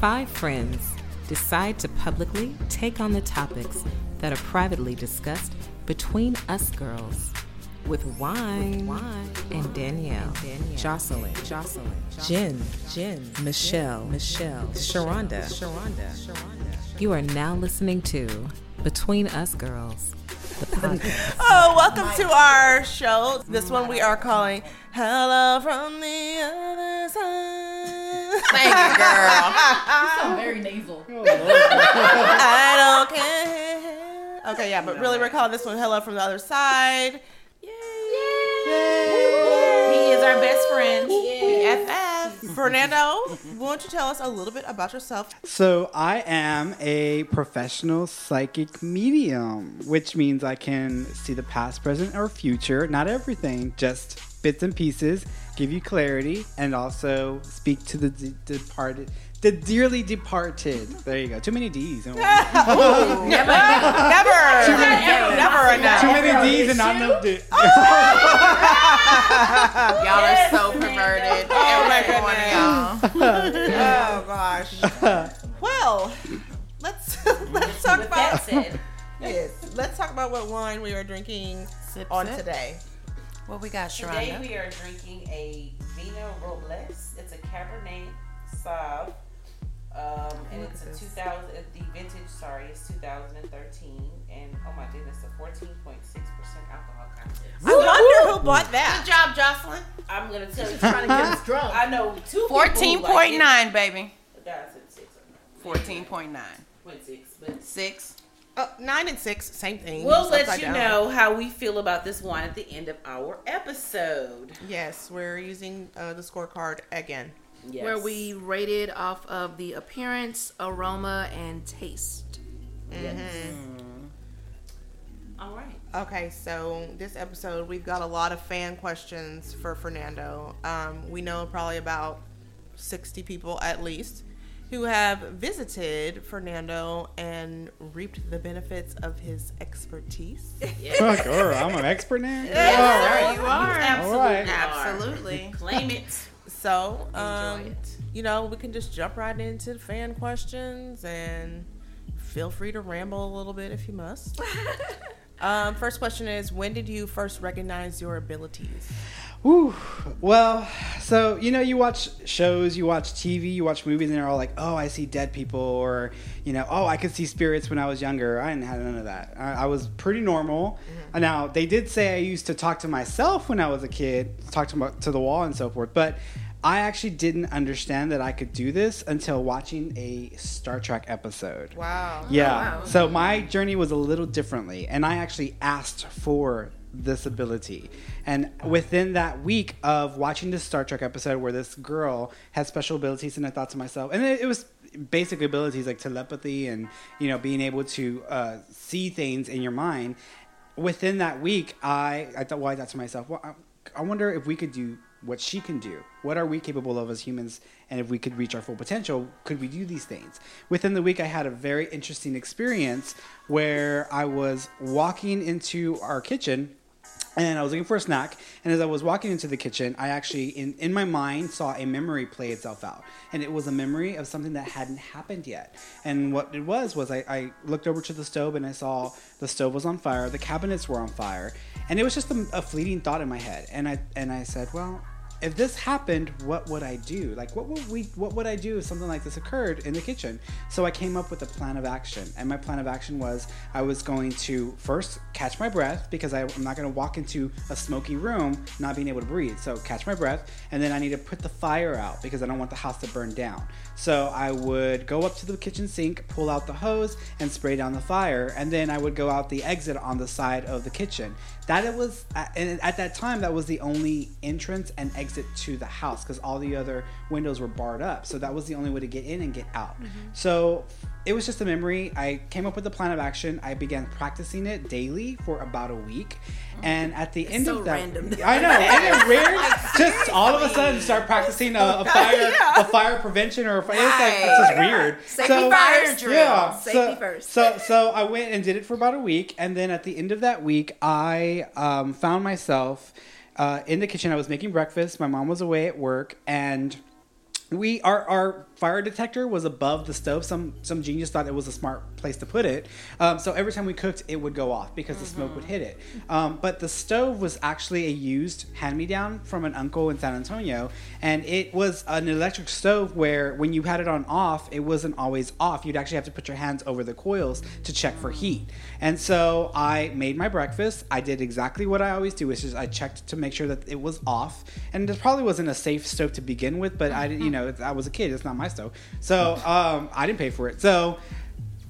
five friends decide to publicly take on the topics that are privately discussed between us girls with wine, wine. and Danielle, Danielle. Jocelyn, Jocelyn, Jen, Jen, Michelle, Michelle, Sharonda, Sharonda, Sharonda. You are now listening to Between Us Girls, the oh, podcast. Oh, welcome to our show. This one we are calling Hello from the Other Side. Thank you, girl. You sound very nasal. I don't care. Okay, yeah, but really we're calling this one Hello from the Other Side. Yay! He is our best friend. BFF. Fernando, why don't you tell us a little bit about yourself? So I am a professional psychic medium, which means I can see the past, present, or future. Not everything, just bits and pieces. Give you clarity and also speak to the de- departed, the dearly departed. There you go. Too many D's. in one. Never. Never. Never enough. Too many D's and not enough D. Oh, y'all are so perverted. Oh, my goodness, y'all. Oh gosh. Well, let's let's talk about yes. Let's talk about what wine we are drinking Sip, on sip. today. What we got, Sharonda? Today we are drinking a Vino Robles. It's a Cabernet Sauv. Um, and it's a this. 2000, uh, the vintage, sorry, it's 2013. And oh my goodness, a 14.6% alcohol content. I wonder who bought that. Good job, Jocelyn. I'm going to tell you, trying to get us drunk. I know two 14.9, like baby. 14.9. 6. 6. Oh, nine and six, same thing. We'll let you down. know how we feel about this one at the end of our episode. Yes, we're using uh, the scorecard again. Yes. Where we rated off of the appearance, aroma, and taste. Yes. Mm-hmm. All right. Okay, so this episode, we've got a lot of fan questions for Fernando. Um, we know probably about 60 people at least who have visited Fernando and reaped the benefits of his expertise. Oh, girl, I'm an expert now. Yes, sir, you are. Absolutely. right. Absolutely. Claim it. So, um, it. you know, we can just jump right into the fan questions and feel free to ramble a little bit if you must. um, first question is When did you first recognize your abilities? Whew. Well, so you know, you watch shows, you watch TV, you watch movies, and they're all like, "Oh, I see dead people," or you know, "Oh, I could see spirits when I was younger." I didn't have none of that. I, I was pretty normal. Mm-hmm. Now they did say I used to talk to myself when I was a kid, talk to to the wall and so forth, but. I actually didn't understand that I could do this until watching a Star Trek episode. Wow. Yeah. wow. So my journey was a little differently, and I actually asked for this ability. And within that week of watching this Star Trek episode where this girl had special abilities, and I thought to myself, and it, it was basic abilities like telepathy and you know being able to uh, see things in your mind. Within that week, I I thought, well, I thought to myself, well, I, I wonder if we could do what she can do. What are we capable of as humans? And if we could reach our full potential, could we do these things? Within the week, I had a very interesting experience where I was walking into our kitchen and I was looking for a snack. And as I was walking into the kitchen, I actually, in, in my mind, saw a memory play itself out. And it was a memory of something that hadn't happened yet. And what it was, was I, I looked over to the stove and I saw the stove was on fire, the cabinets were on fire. And it was just a, a fleeting thought in my head. And I, and I said, well, if this happened, what would I do? Like, what would we? What would I do if something like this occurred in the kitchen? So I came up with a plan of action, and my plan of action was I was going to first catch my breath because I, I'm not going to walk into a smoky room not being able to breathe. So catch my breath, and then I need to put the fire out because I don't want the house to burn down. So I would go up to the kitchen sink, pull out the hose, and spray down the fire, and then I would go out the exit on the side of the kitchen. That it was, uh, and at that time, that was the only entrance and exit to the house because all the other windows were barred up. So that was the only way to get in and get out. Mm-hmm. So it was just a memory. I came up with a plan of action. I began practicing it daily for about a week, oh. and at the end so of that, random. I know, isn't it weird? just all of a sudden start practicing a, a fire, a fire prevention or a fire. It's, like, it's just weird. Safety So- drill. yeah. Safety so, first. So so I went and did it for about a week, and then at the end of that week, I um, found myself uh, in the kitchen. I was making breakfast. My mom was away at work, and we our, our fire detector was above the stove. Some some genius thought it was a smart place to put it. Um, so every time we cooked, it would go off because the smoke would hit it. Um, but the stove was actually a used hand me down from an uncle in San Antonio, and it was an electric stove where when you had it on off, it wasn't always off. You'd actually have to put your hands over the coils to check for heat. And so I made my breakfast. I did exactly what I always do, which is I checked to make sure that it was off. And it probably wasn't a safe stove to begin with, but I didn't, you know, I was a kid. It's not my stove. So um, I didn't pay for it. So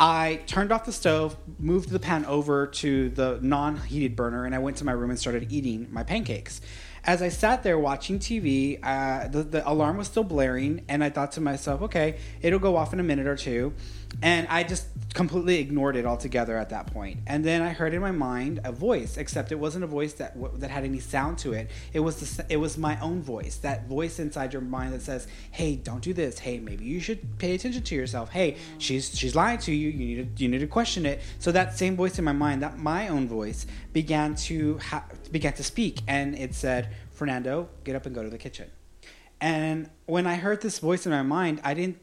I turned off the stove, moved the pan over to the non heated burner, and I went to my room and started eating my pancakes. As I sat there watching TV, uh, the, the alarm was still blaring, and I thought to myself, okay, it'll go off in a minute or two. And I just completely ignored it altogether at that point. And then I heard in my mind a voice, except it wasn't a voice that that had any sound to it. It was the, it was my own voice, that voice inside your mind that says, "Hey, don't do this. Hey, maybe you should pay attention to yourself. Hey, she's she's lying to you. You need to you need to question it." So that same voice in my mind, that my own voice, began to ha- began to speak, and it said, "Fernando, get up and go to the kitchen." And when I heard this voice in my mind, I didn't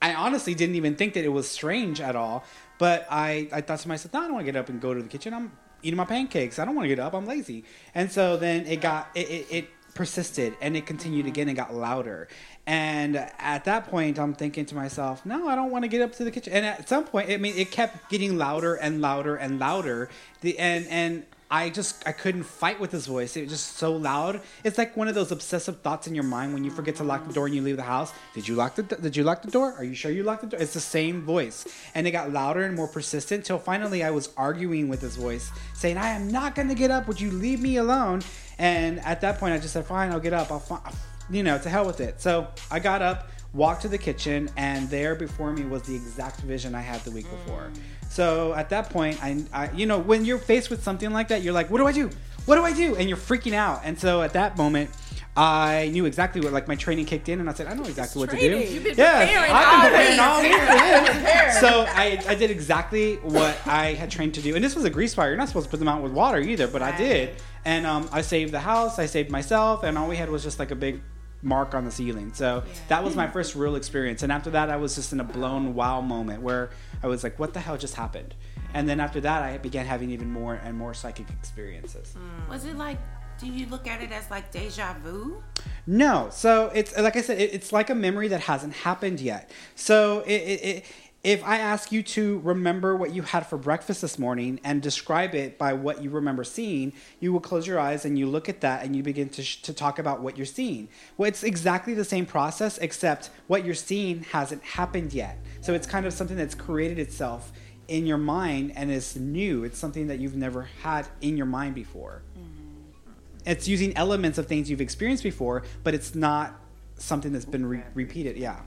I honestly didn't even think that it was strange at all. But I, I thought to myself, no, I don't want to get up and go to the kitchen. I'm eating my pancakes. I don't want to get up. I'm lazy. And so then it got, it, it, it persisted and it continued mm-hmm. again and got louder. And at that point, I'm thinking to myself, no, I don't want to get up to the kitchen. And at some point, I mean, it kept getting louder and louder and louder. The, and, and, I just I couldn't fight with this voice. It was just so loud. It's like one of those obsessive thoughts in your mind when you forget to lock the door and you leave the house. Did you lock the Did you lock the door? Are you sure you locked the door? It's the same voice, and it got louder and more persistent till finally I was arguing with this voice, saying, "I am not going to get up. Would you leave me alone?" And at that point, I just said, "Fine, I'll get up. I'll, fi- you know, to hell with it." So I got up, walked to the kitchen, and there before me was the exact vision I had the week before. So at that point, I, I, you know, when you're faced with something like that, you're like, what do I do? What do I do? And you're freaking out. And so at that moment, I knew exactly what, like my training kicked in, and I said, I know exactly what to do. You've been Yes, I've been preparing all this. So I, I did exactly what I had trained to do. And this was a grease fire. You're not supposed to put them out with water either, but I did. And um, I saved the house, I saved myself, and all we had was just like a big mark on the ceiling. So that was my first real experience. And after that, I was just in a blown wow moment where I was like, what the hell just happened? And then after that, I began having even more and more psychic experiences. Mm. Was it like? Do you look at it as like deja vu? No. So it's like I said, it, it's like a memory that hasn't happened yet. So it, it, it, if I ask you to remember what you had for breakfast this morning and describe it by what you remember seeing, you will close your eyes and you look at that and you begin to, sh- to talk about what you're seeing. Well, it's exactly the same process, except what you're seeing hasn't happened yet. So it's kind of something that's created itself in your mind and is new. It's something that you've never had in your mind before mm-hmm. it's using elements of things you've experienced before, but it's not something that's been re- repeated. Yeah.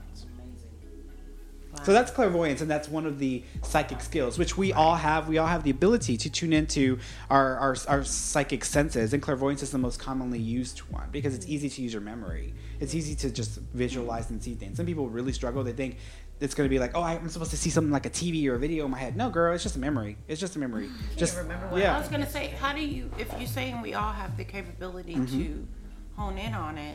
So that's clairvoyance, and that's one of the psychic skills, which we all have. We all have the ability to tune into our, our, our psychic senses, and clairvoyance is the most commonly used one because it's easy to use your memory. It's easy to just visualize and see things. Some people really struggle. They think it's going to be like, oh, I'm supposed to see something like a TV or a video in my head. No, girl, it's just a memory. It's just a memory. Just remember what yeah. I was gonna say, how do you? If you're saying we all have the capability Mm-hmm. to hone in on it,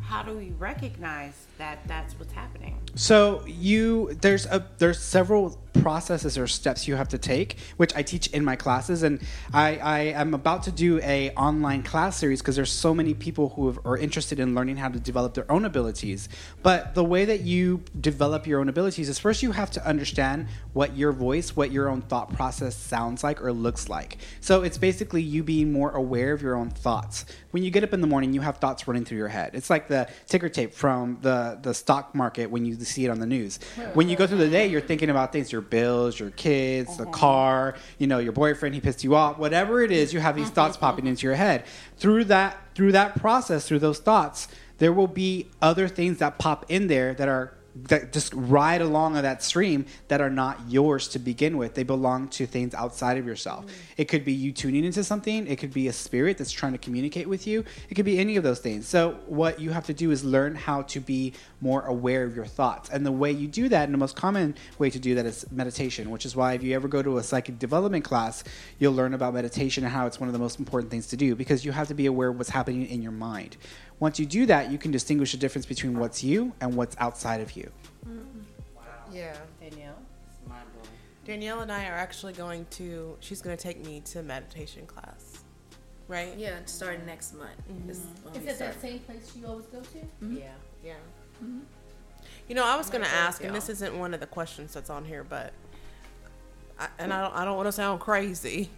how do we recognize that that's what's happening? So you there's a there's several processes or steps you have to take, which I teach in my classes, and I, I am about to do a online class series because there's so many people who have, are interested in learning how to develop their own abilities. But the way that you develop your own abilities is first you have to understand what your voice, what your own thought process sounds like or looks like. So it's basically you being more aware of your own thoughts. When you get up in the morning, you have thoughts running through your head. It's like the ticker tape from the the stock market when you see it on the news. When you go through the day, you're thinking about things, your bills, your kids, the car, you know, your boyfriend, he pissed you off, whatever it is, you have these thoughts popping into your head. Through that through that process, through those thoughts, there will be other things that pop in there that are that just ride along on that stream that are not yours to begin with. They belong to things outside of yourself. Mm. It could be you tuning into something. It could be a spirit that's trying to communicate with you. It could be any of those things. So what you have to do is learn how to be more aware of your thoughts. And the way you do that, and the most common way to do that is meditation, which is why if you ever go to a psychic development class, you'll learn about meditation and how it's one of the most important things to do because you have to be aware of what's happening in your mind Once you do that, you can distinguish the difference between what's you and what's outside of you. Mm-hmm. Yeah. Danielle. Danielle and I are actually going to. She's going to take me to meditation class, right? Yeah, starting next month. Mm-hmm. is when Is we it start. that same place you always go to? Mm-hmm. Yeah. Yeah. You know, I was going to Might work, ask, and this isn't one of the questions that's on here, but, I, and I don't, I don't want to sound crazy.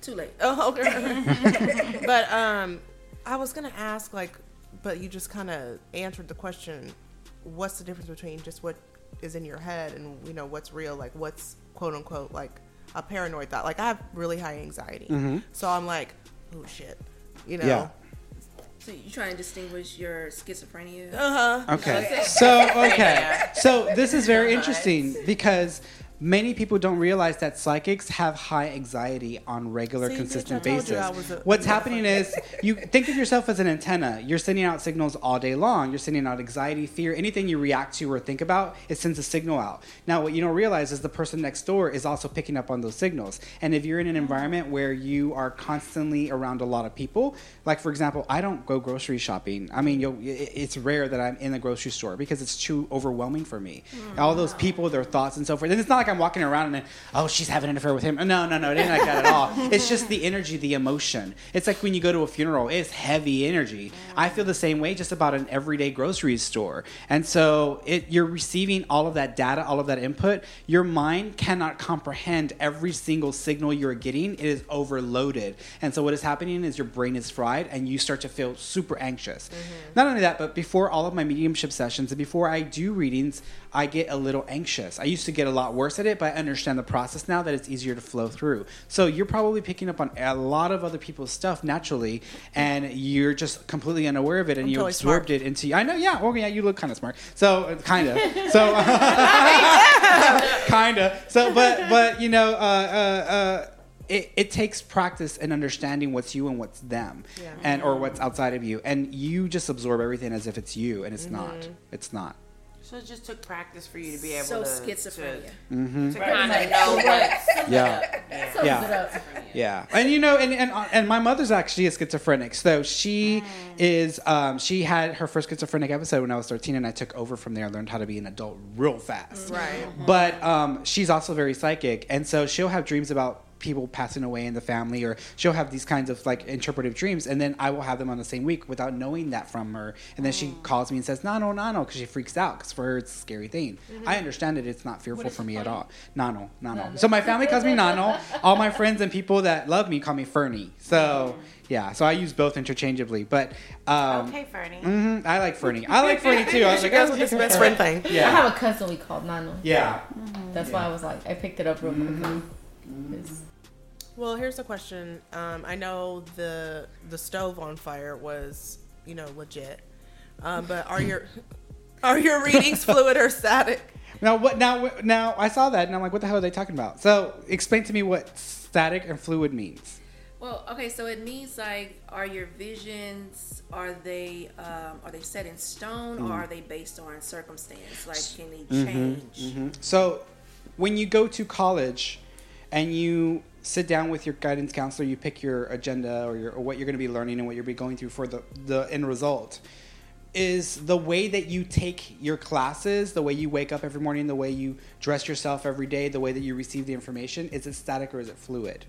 Too late. Oh, okay. but um, I was gonna ask, like, but you just kind of answered the question. What's the difference between just what is in your head and you know what's real? Like, what's quote unquote like a paranoid thought? Like, I have really high anxiety, so I'm like, oh shit, you know. Yeah. So you trying to distinguish your schizophrenia? Uh huh. Okay. So okay. So this is very interesting because many people don't realize that psychics have high anxiety on regular, See, consistent basis. you I was a- What's happening is you think of yourself as an antenna. You're sending out signals all day long. You're sending out anxiety, fear, anything you react to or think about, it sends a signal out. Now, what you don't realize is the person next door is also picking up on those signals. And if you're in an environment where you are constantly around a lot of people, like for example, I don't go grocery shopping. I mean, you'll, it's rare that I'm in the grocery store because it's too overwhelming for me. All those people, their thoughts and so forth. And it's not like I'm walking around and then, oh, she's having an affair with him. No, no, no, it ain't like that at all. It's just the energy, the emotion. It's like when you go to a funeral, it's heavy energy. I feel the same way just about an everyday grocery store. And so it, you're receiving all of that data, all of that input. Your mind cannot comprehend every single signal you're getting. It is overloaded. And so what is happening is your brain is fried and you start to feel super anxious. Mm-hmm. Not only that, but before all of my mediumship sessions and before I do readings, I get a little anxious. I used to get a lot worse at it, but I understand the process now that it's easier to flow through. So you're probably picking up on a lot of other people's stuff naturally, and you're just completely unaware of it, and I'm you totally absorbed smart. it into. I know, yeah. Well, yeah, you look kind of smart. So kind of. So kind of. So, but but you know, uh, uh, uh, it, it takes practice and understanding what's you and what's them, Yeah. and or what's outside of you, and you just absorb everything as if it's you, and it's Mm-hmm. not. It's not. So it just took practice for you to be able So to schizophrenia. Mm-hmm. to, to kind of know what. Yeah. Yeah. Yeah. Yeah, and you know, and, and and my mother's actually a schizophrenic. So she is, um, she had her first schizophrenic episode when I was thirteen, and I took over from there. and learned how to be an adult real fast. Right. But um, she's also very psychic, and so she'll have dreams about people passing away in the family, or she'll have these kinds of like interpretive dreams, and then I will have them on the same week without knowing that from her. And then she calls me and says, "Nano, Nano," because she freaks out because for her it's a scary thing. I understand it; it's not fearful for me at all. Nano, Nano. So my family calls me Nano. All my friends and people that love me call me Fernie. So yeah, so I use both interchangeably. But um, Okay, Fernie. mhm, I like Fernie. I like Fernie too. I was like, that's "Oh, this best friend thing. yeah I have a cousin we called Nano. yeah. That's why I was like, I picked it up real quickly. It's- Well, here's a question. Um, I know the the stove on fire was, you know, legit. Um, but are your are your readings fluid or static? Now what? Now now I saw that and I'm like, what the hell are they talking about? So explain to me what static and fluid means. Well, okay, so it means like, are your visions are they um, are they set in stone Mm. or are they based on circumstance? Like, can they change? So when you go to college and you sit down with your guidance counselor, you pick your agenda or, your, or what you're going to be learning and what you'll be going through for the, the end result. Is the way that you take your classes, the way you wake up every morning, the way you dress yourself every day, the way that you receive the information, is it static or is it fluid?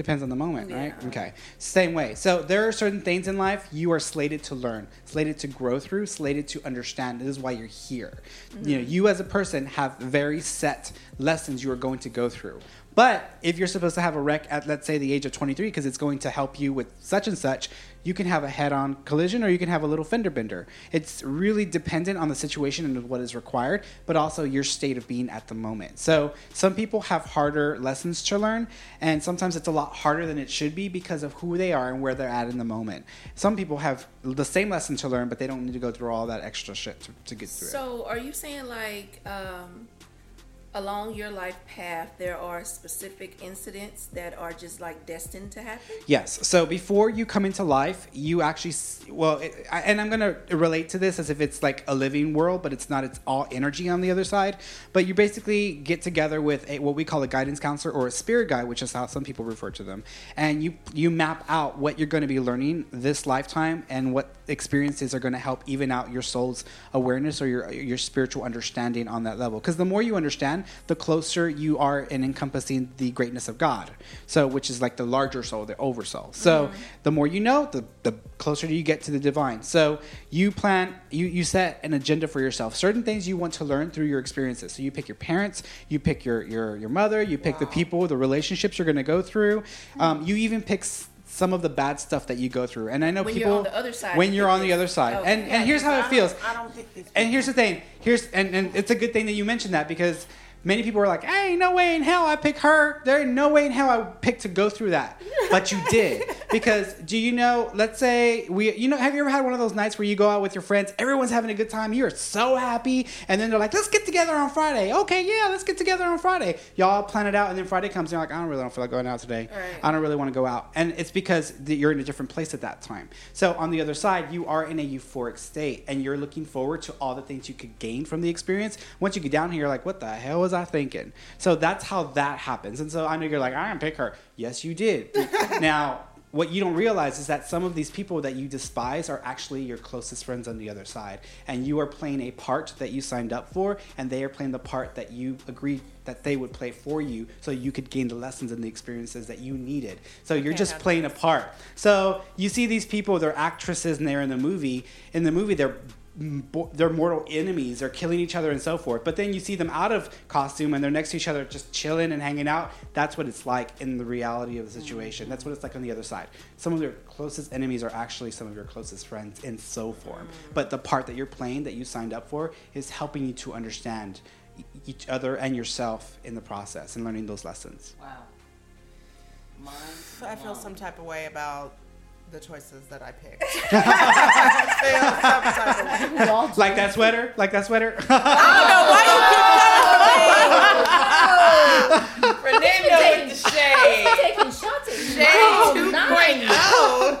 Depends on the moment, right? Okay. Same way. So there are certain things in life you are slated to learn, slated to grow through, slated to understand. This is why you're here. Mm-hmm. You know, you as a person have very set lessons you are going to go through. But if you're supposed to have a wreck at, let's say, the age of 23, because it's going to help you with such and such, you can have a head on collision or you can have a little fender bender. It's really dependent on the situation and what is required, but also your state of being at the moment. So some people have harder lessons to learn, and sometimes it's a lot harder than it should be because of who they are and where they're at in the moment. Some people have the same lesson to learn, but they don't need to go through all that extra shit to, to get through it. So, are you saying like, um, along your life path, there are specific incidents that are just like destined to happen? Yes. So before you come into life, you actually, well, it, and I'm going to relate to this as if it's like a living world, but it's not. It's all energy on the other side. But you basically get together with a, what we call a guidance counselor or a spirit guide, which is how some people refer to them, and you you map out what you're going to be learning this lifetime and what experiences are going to help even out your soul's awareness or your your spiritual understanding on that level. Because the more you understand, the closer you are in encompassing the greatness of God. So, which is like the larger soul, the oversoul. So, the more you know, the the closer you get to the divine. So, you plan, you you set an agenda for yourself. Certain things you want to learn through your experiences. So, you pick your parents, you pick your your your mother, you pick the people, the relationships you're going to go through. Um, you even pick. Some of the bad stuff that you go through, and I know When you're people on the other side, when you you're on the other side, Okay. and and here's how it feels. I don't pick these. And here's the thing. Here's and, and it's a good thing that you mentioned that because many people were like, "Hey, no way in hell I pick her. There ain't no way in hell I pick to go through that." But you did because do you know? Let's say we, you know, have you ever had one of those nights where you go out with your friends, everyone's having a good time, you're so happy, and then they're like, "Let's get together on Friday." Okay, yeah, let's get together on Friday. Y'all plan it out, and then Friday comes, and you're like, "I don't really don't feel like going out today. Right. I don't really want to go out," and it's because you're in a different place at that time. So on the other side, you are in a euphoric state, and you're looking forward to all the things you could gain from the experience. Once you get down here, you're like, "What the hell was I thinking?" So that's how that happens. And so I know you're like, "I didn't pick her." Yes, you did. now. What you don't realize is that some of these people that you despise are actually your closest friends on the other side. And you are playing a part that you signed up for, and they are playing the part that you agreed that they would play for you so you could gain the lessons and the experiences that you needed. So you're just playing a part. So you see these people, they're actresses and they're in the movie. In the movie, they're they're mortal enemies. They're killing each other and so forth. But then you see them out of costume and they're next to each other, just chilling and hanging out. That's what it's like in the reality of the situation. That's what it's like on the other side. Some of your closest enemies are actually some of your closest friends in so form. But the part that you're playing, that you signed up for, is helping you to understand each other and yourself in the process and learning those lessons. Wow. Mine. I feel some type of way about the choices that I picked. I feel some type of way. We all Like that sweater? Like that sweater? Fernando with the shade. taking shots at. Shade Oh, nice.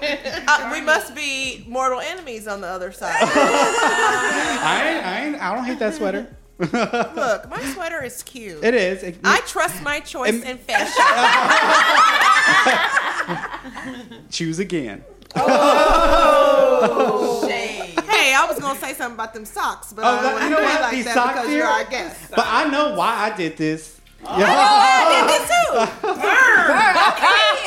2.0. Uh, we must be mortal enemies on the other side. I, ain't, I, ain't, I don't hate that sweater. Look, my sweater is cute. It is. It- I trust my choice Em- in fashion. choose again. Oh! hey, I was gonna say something about them socks, but Oh, I don't you know want to be like These that socks because here? you're our guest. But I know why I did this. Oh, I did this too.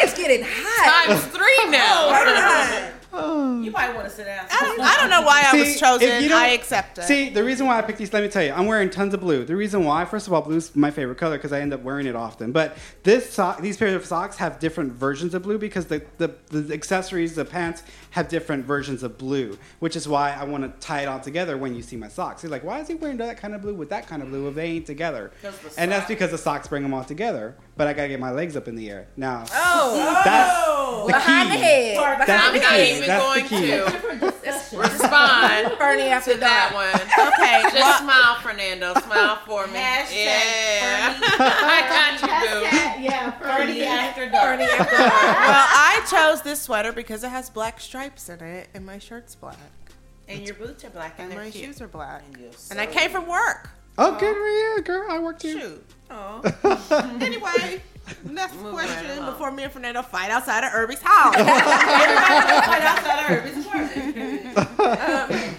It's getting hot. Times three now. Oh, right. You might want to sit down. I don't, I don't know why I See, was if chosen. you don't- I accept it. See, the reason why I picked these, let me tell you, I'm wearing tons of blue. The reason why, first of all, blue's my favorite color because I end up wearing it often. But this sock, these pairs of socks have different versions of blue because the, the, the accessories, the pants have different versions of blue, which is why I want to tie it all together when you see my socks. You're like, why is he wearing that kind of blue with that kind of blue if they ain't together? And that's because the socks bring them all together. But I gotta get my legs up in the air now. oh, That's oh. the Behind the key. head. That's I'm the not key. even That's the going key. To respond Bernie after to that that. one. okay. Just well, smile, Fernando. Smile for me. Hashtag yeah. Bernie. I got you, boo. Hashtag, yeah, Bernie Fernie. after dark. well, I chose this sweater because it has black stripes in it, and my shirt's black, And your boots are black and and my cute. shoes are black, And you're and I came from work. Oh, good for you, girl. I work too. Shoot. Oh. Anyway, next Moving question right before me and Fernando fight outside of Irby's house. Right outside of Irby's apartment.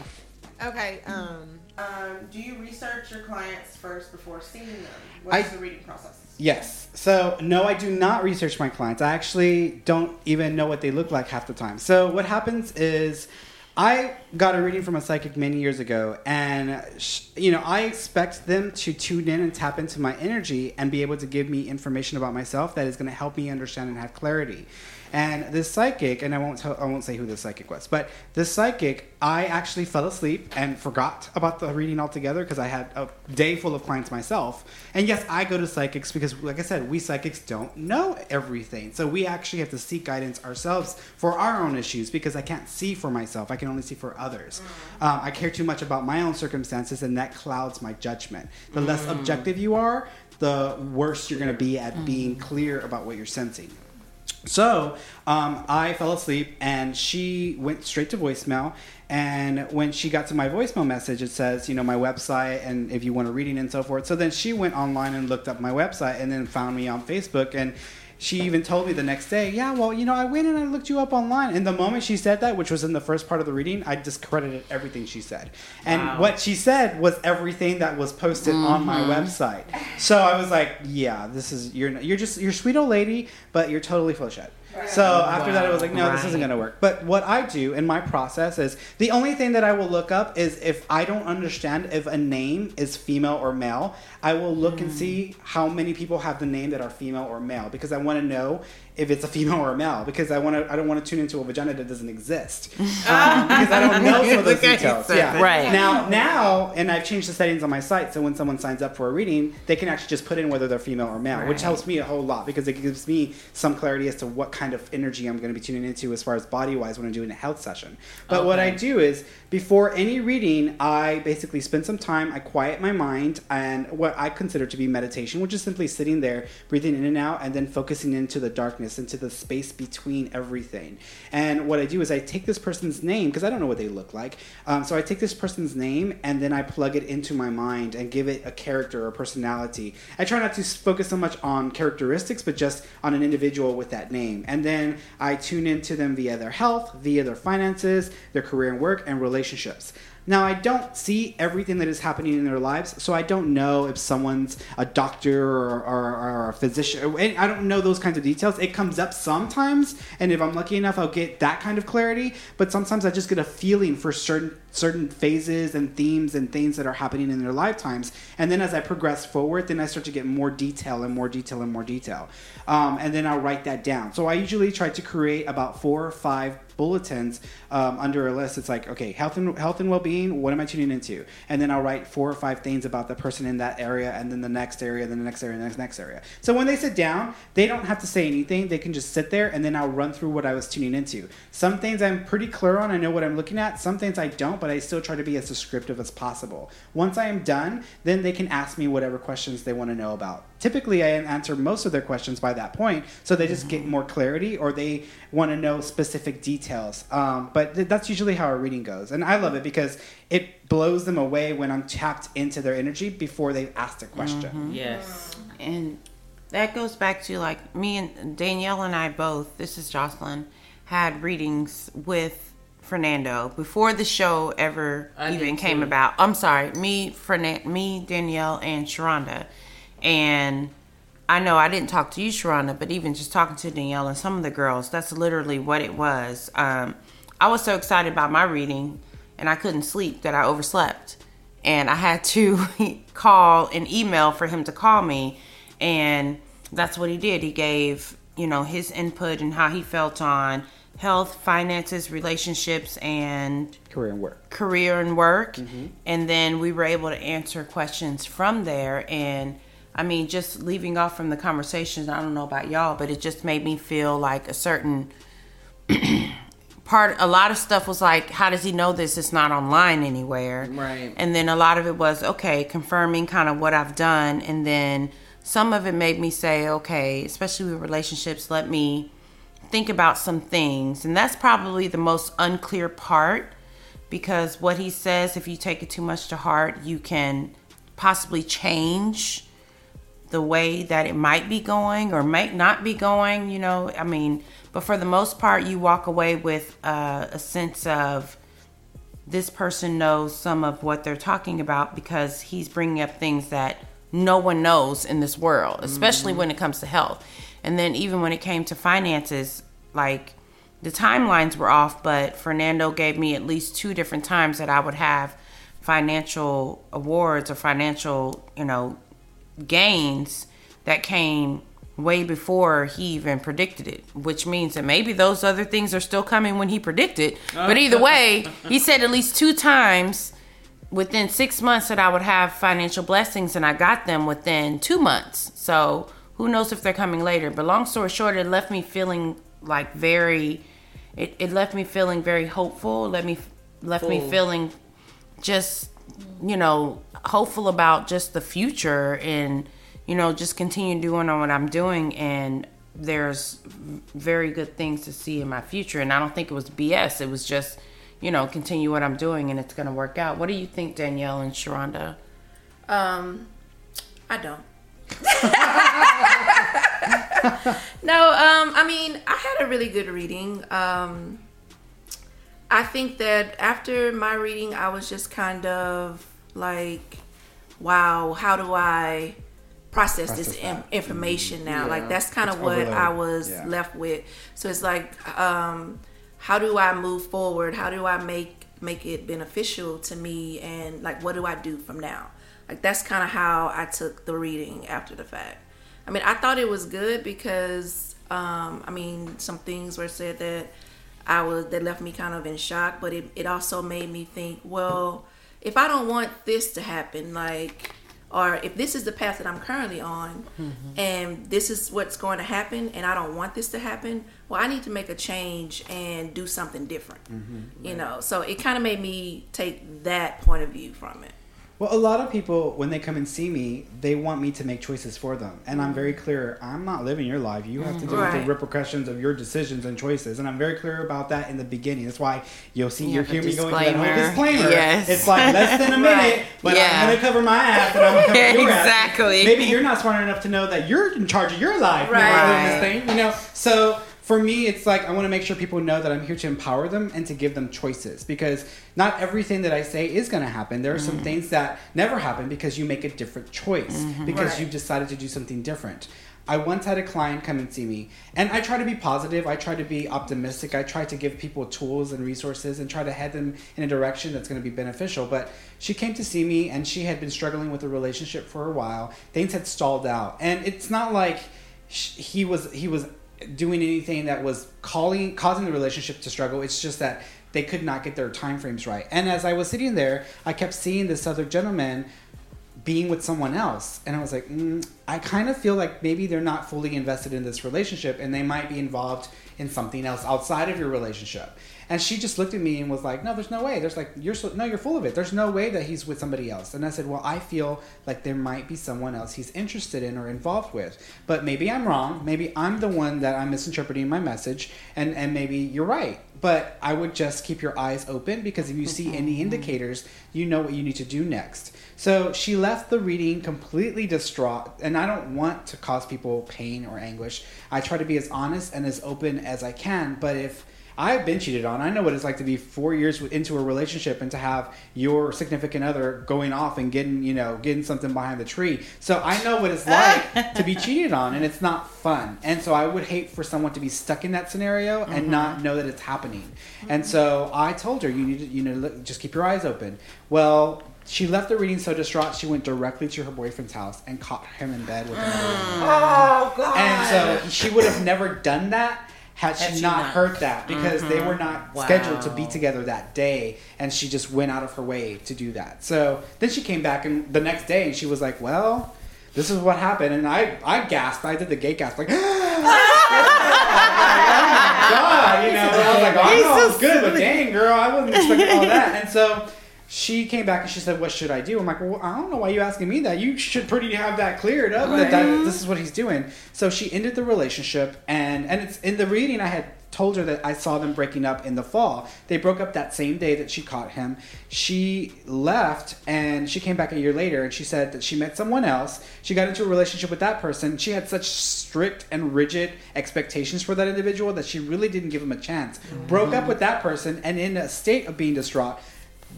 okay. Um, um, do you research your clients first before seeing them? I- What's the reading process? Yes. So, no, I do not research my clients. I actually don't even know what they look like half the time. So, what happens is I got a reading from a psychic many years ago, and, sh- you know, I expect them to tune in and tap into my energy and be able to give me information about myself that is going to help me understand and have clarity. And this psychic, and I won't tell, I won't say who the psychic was, but this psychic, I actually fell asleep and forgot about the reading altogether because I had a day full of clients myself. And yes, I go to psychics because, like I said, we psychics don't know everything, so we actually have to seek guidance ourselves for our own issues because I can't see for myself; I can only see for others. Mm. Um, I care too much about my own circumstances, and that clouds my judgment. The less mm. objective you are, the worse you're going to be at being mm. clear about what you're sensing. So um, I fell asleep and she went straight to voicemail. And when she got to my voicemail message, it says, you know, my website and if you want a reading and so forth. So then she went online and looked up my website and then found me on Facebook. And she even told me the next day, yeah, well, you know, I went and I looked you up online. And the moment she said that, which was in the first part of the reading, I discredited everything she said. And what she said was everything that was posted on my mm-hmm. website. So I was like, yeah, this is you're you're just you're sweet old lady, but you're totally full of shit. So oh, after that, I was like, no, this isn't going to work. But what I do in my process is the only thing that I will look up is if I don't understand if a name is female or male, I will look and mm. see how many people have the name that are female or male because I want to know if it's a female or a male because I want to I don't want to tune into a vagina that doesn't exist um, because I don't know some of those details. Yeah. Right. Now now and I've changed the settings on my site so when someone signs up for a reading, they can actually just put in whether they're female or male, which helps me a whole lot because it gives me some clarity as to what kind of energy I'm going to be tuning into as far as body wise when I'm doing a health session. But what I do is before any reading, I basically spend some time, I quiet my mind and what I consider to be meditation, which is simply sitting there, breathing in and out, and then focusing into the darkness, into the space between everything. And what I do is I take this person's name because I don't know what they look like. Um, so I take this person's name and then I plug it into my mind and give it a character or personality. I try not to focus so much on characteristics, but just on an individual with that name. And then I tune into them via their health, via their finances, their career and work, and relationships. Now, I don't see everything that is happening in their lives, so I don't know if someone's a doctor or, or, or a physician. I don't know those kinds of details. It comes up sometimes, and if I'm lucky enough, I'll get that kind of clarity. But sometimes I just get a feeling for certain certain phases and themes and things that are happening in their lifetimes. And then as I progress forward, then I start to get more detail and more detail and more detail. Um, and then I'll write that down. So I usually try to create about four or five bulletins um, under a list. It's like, okay, health and health and well-being. What am I tuning into? And then I'll write four or five things about the person in that area, and then the next area, then the next area, and the next, next area. So when they sit down, they don't have to say anything. They can just sit there, and then I'll run through what I was tuning into. Some things I'm pretty clear on. I know what I'm looking at. Some things I don't, but I still try to be as descriptive as possible. Once I am done, then they can ask me whatever questions they want to know about. Typically, I answer most of their questions by that point, so they just get more clarity or they want to know specific details. Um, but th- that's usually how a reading goes, and I love it because it blows them away when I'm tapped into their energy before they've asked a question. Yes. And that goes back to like me and Danielle and I both, this is Jocelyn, had readings with Fernando before the show ever I even came too. about. I'm sorry, me, Fernan- me, Danielle, and Sharonda. And I know I didn't talk to you, Sharonda, but even just talking to Danielle and some of the girls, that's literally what it was. Um, I was so excited about my reading and I couldn't sleep that I overslept. And I had to call and email for him to call me. And that's what he did. He gave, you know, his input and how he felt on health, finances, relationships, and Career and work. career and work. Mm-hmm. And then we were able to answer questions from there. And i mean just leaving off from the conversations i don't know about y'all but it just made me feel like a certain part a lot of stuff was like how does he know this? It's not online anywhere. Right. and then a lot of it was okay confirming kind of what i've done. And then some of it made me say okay especially with relationships let me think about some things. And that's probably the most unclear part because what he says if you take it too much to heart you can possibly change the way that it might be going or might not be going you know? I mean but for the most part you walk away with uh, a sense of this person knows some of what they're talking about because he's bringing up things that no one knows in this world, especially when it comes to health. And then even when it came to finances, like the timelines were off, but Fernando gave me at least two different times that I would have financial awards or financial, you know, gains that came way before he even predicted it, which means that maybe those other things are still coming when he predicted. But either way, he said at least two times within six months that I would have financial blessings, and I got them within two months. So who knows if they're coming later? But long story short, it left me feeling like very. It, it left me feeling very hopeful. Let me left me feeling just you know hopeful about just the future and you know just continue doing on what I'm doing and there's very good things to see in my future and I don't think it was BS it was just you know continue what I'm doing and it's gonna work out what do you think Danielle and Sharonda Um, I don't. No, um, I mean, I had a really good reading. Um, I think that after my reading, I was just kind of like, wow, how do I process, this Process in- that. information now? Yeah. Like, that's kind of what I was Yeah. left with. So it's like, um, how do I move forward? How do I make make it beneficial to me? And like, what do I do from now? Like, that's kind of how I took the reading after the fact. I mean, I thought it was good because, um, I mean, some things were said that I was that left me kind of in shock, but it, it also made me think, well, if I don't want this to happen, like, or if this is the path that I'm currently on, and this is what's going to happen, and I don't want this to happen, well, I need to make a change and do something different, you know. So it kind of made me take that point of view from it. Well, a lot of people, when they come and see me, they want me to make choices for them. And I'm very clear, I'm not living your life. You have to deal with the repercussions of your decisions and choices. And I'm very clear about that in the beginning. That's why you'll see, You you'll hear me going through that whole disclaimer. Yes. It's like less than a minute, Right. but Yeah. I'm going to cover my ass and I'm going to cover your ass. Exactly. Maybe you're not smart enough to know that you're in charge of your life. Right. this thing, you know? So for me, it's like I want to make sure people know that I'm here to empower them and to give them choices because not everything that I say is going to happen. There are some mm. things that never happen because you make a different choice mm-hmm. because Right. you've decided to do something different. I once had a client come and see me, and I try to be positive. I try to be optimistic. I try to give people tools and resources and try to head them in a direction that's going to be beneficial. But she came to see me, and she had been struggling with a relationship for a while. Things had stalled out, and it's not like he was he was doing anything that was calling causing the relationship to struggle. It's just that they could not get their time frames right. And as I was sitting there, I kept seeing this other gentleman being with someone else and i was like mm, i kind of feel like maybe they're not fully invested in this relationship and they might be involved in something else outside of your relationship and she just looked at me and was like no there's no way. There's like you're so, no you're full of it. There's no way that he's with somebody else. And i said well i feel like there might be someone else he's interested in or involved with. But maybe i'm wrong. Maybe i'm the one that i'm misinterpreting my message. And and maybe you're right. But i would just keep your eyes open because if you see any mm-hmm. indicators you know what you need to do next. So she left the reading completely distraught, and I don't want to cause people pain or anguish. I try to be as honest and as open as I can, but if I've been cheated on. I know what it's like to be four years into a relationship and to have your significant other going off and getting, you know, getting something behind the tree. So I know what it's like to be cheated on, and it's not fun. And so I would hate for someone to be stuck in that scenario and not mm-hmm. know that it's happening. And so I told her, you need to, you know, look- just keep your eyes open. Well, she left the reading so distraught she went directly to her boyfriend's house and caught him in bed with another woman. Mm. Oh God. And so she would have never done that had she, she not, not. heard that because they were mm-hmm. not Wow. scheduled to be together that day and she just went out of her way to do that. So then she came back and the next day and she was like, "Well, this is what happened." And I I gasped. I did the gay gasp like oh God, you know, I was like, oh, I know it's good, but dang, girl, I wasn't expecting all that. And so she came back and she said, "What should I do?" I'm like, "Well, I don't know why you asking me that. You should pretty have that cleared up that, that this is what he's doing." So she ended the relationship, and and it's in the reading I had told her that I saw them breaking up in the fall. They broke up that same day that she caught him. She left and she came back a year later and she said that she met someone else. She got into a relationship with that person. She had such strict and rigid expectations for that individual that she really didn't give him a chance. Broke up with that person and in a state of being distraught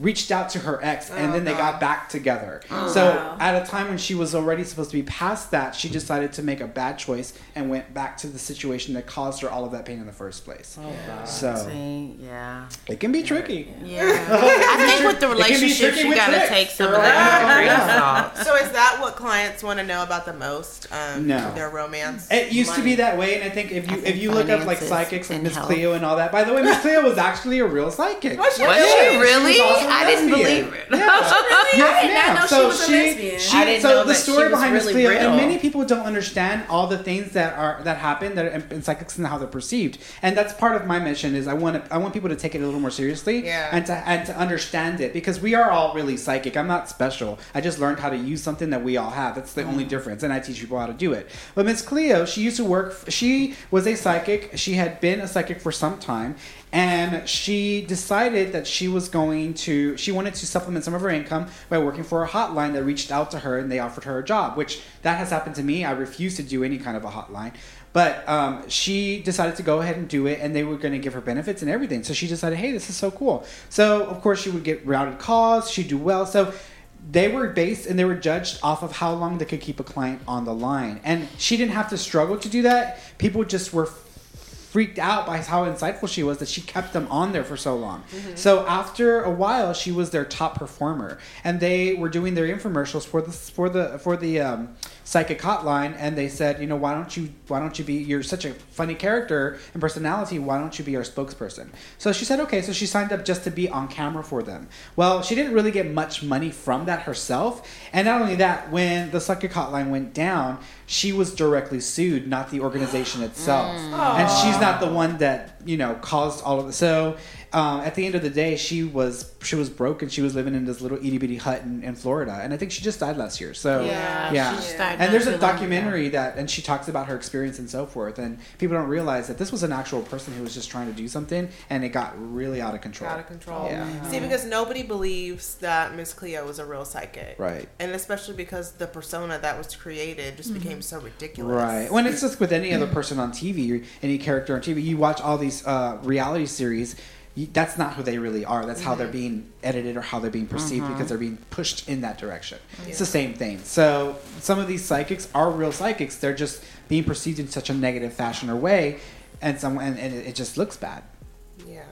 reached out to her ex and Oh, then they God. got back together. Oh, so wow. at a time when she was already supposed to be past that, she decided to make a bad choice and went back to the situation that caused her all of that pain in the first place. Oh, So See, yeah. it can be tricky. Yeah. I think with the It can relationships, you gotta take some of that with a grain. So is that what clients want to know about the most? Um, No. Their romance. It used to be that way, and I think if you I if you look up like psychics like and Miss. Cleo and all that. By the way, Miss Cleo was actually a real psychic. Was she Was really? she She was also a I didn't believe it. Yeah. Yes, I did not she so was a she, lesbian. she- I didn't so know the story behind Miss really Cleo, and many people don't understand all the things that are that happen that are in, psychics and how they're perceived. And that's part of my mission is I want to, I want people to take it a little more seriously Yeah. and to and to understand it because we are all really psychic. I'm not special. I just learned how to use something that we all have. That's the only mm. difference, and I teach people how to do it. But Miss Cleo, she used to work. She was a psychic. She had been a psychic for some time, and she decided that she was going to. She wanted to supplement some of her income by working for a hotline that reached out to her and they offered her a job, which that has happened to me. I refuse to do any kind of a hotline. But um, she decided to go ahead and do it, and they were going to give her benefits and everything. So she decided, hey, this is so cool. So, of course, she would get routed calls, she'd do well. So they were based and they were judged off of how long they could keep a client on the line. And she didn't have to struggle to do that. People just were freaked out by how insightful she was that she kept them on there for so long. So after a while, she was their top performer, and they were doing their infomercials for the for the for the um, psychic hotline. And they said, you know, why don't you why don't you be you're such a funny character and personality. Why don't you be our spokesperson? So she said, okay. So she signed up just to be on camera for them. Well, she didn't really get much money from that herself, and not only that, when the psychic hotline went down, she was directly sued, not the organization itself. Mm. And she's not the one that you know caused all of it. So um, at the end of the day, she was she was broke and she was living in this little itty bitty hut in, in Florida. And I think she just died last year. So Yeah, yeah. she just died and there's a not long documentary that, and she talks about her experience and so forth. And people don't realize that this was an actual person who was just trying to do something, and it got really out of control. out of control. Yeah. See, because nobody believes that Miss Cleo was a real psychic. Right. And especially because the persona that was created just became so ridiculous. Right. When it's just with any other person on TV, any character on TV, you watch all these uh, reality series. You, that's not who they really are. That's how they're mm-hmm. being edited or how they're being perceived mm-hmm. because they're being pushed in that direction. It's the same thing. So some of these psychics are real psychics. They're just being perceived in such a negative fashion or way, and some and, and it, it just looks bad. Yeah.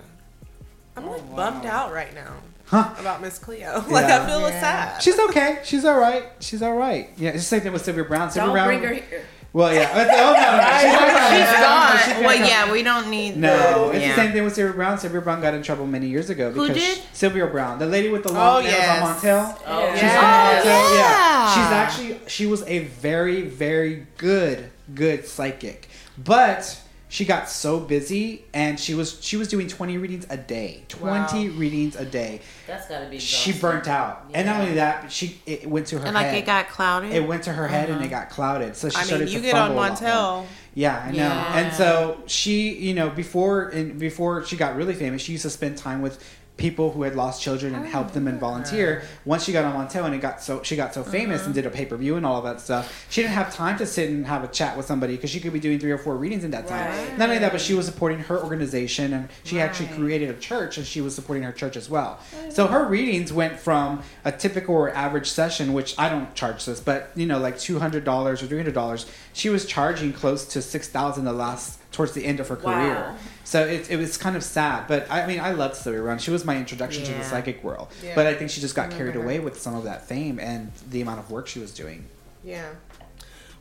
I'm oh, like bummed out right now Huh? about Miss Cleo. like Yeah. I feel sad. She's okay. She's all right. She's all right. Yeah, it's the same thing with Sylvia Browne. Sylvia Don't Brown. bring her here. Well, yeah. Oh, no. She's. She's She's gone. Well, yeah, we don't need. No, it's yeah. the same thing with Sylvia Browne. Sylvia Browne got in trouble many years ago Who because did? Sylvia Browne, the lady with the long Oh, yes. on Montel. Oh, She's Yeah. on Montel. yeah. Yeah, she's actually she was a very very good good psychic, but she got so busy and she was she was doing 20 readings a day 20 readings a day That's gotta be. she burnt out and not only that but she it went to her And like head it got clouded. it went to her head and it uh-huh. got clouded so she I mean, started you to get on fumble a lot. Montel. Yeah, I know. Yeah. And so she, you know, before and before she got really famous, she used to spend time with people who had lost children and help them and volunteer. Ah. Once she got on Montel and it got so she got so famous and uh-huh. did a pay per view and all of that stuff, she didn't have time to sit and have a chat with somebody because she could be doing three or four readings in that time. Right. Not only that, but she was supporting her organization and she actually created a church and she was supporting her church as well. So her readings went from a typical or average session, which I don't charge this, but you know, like two hundred dollars or three hundred dollars. She was charging close to six thousand the last towards the end of her Wow. career. So it, it was kind of sad, but I mean, I loved Sylvia Browne. She was my introduction to the psychic world. Yeah. But I think she just got carried her. away with some of that fame and the amount of work she was doing. Yeah.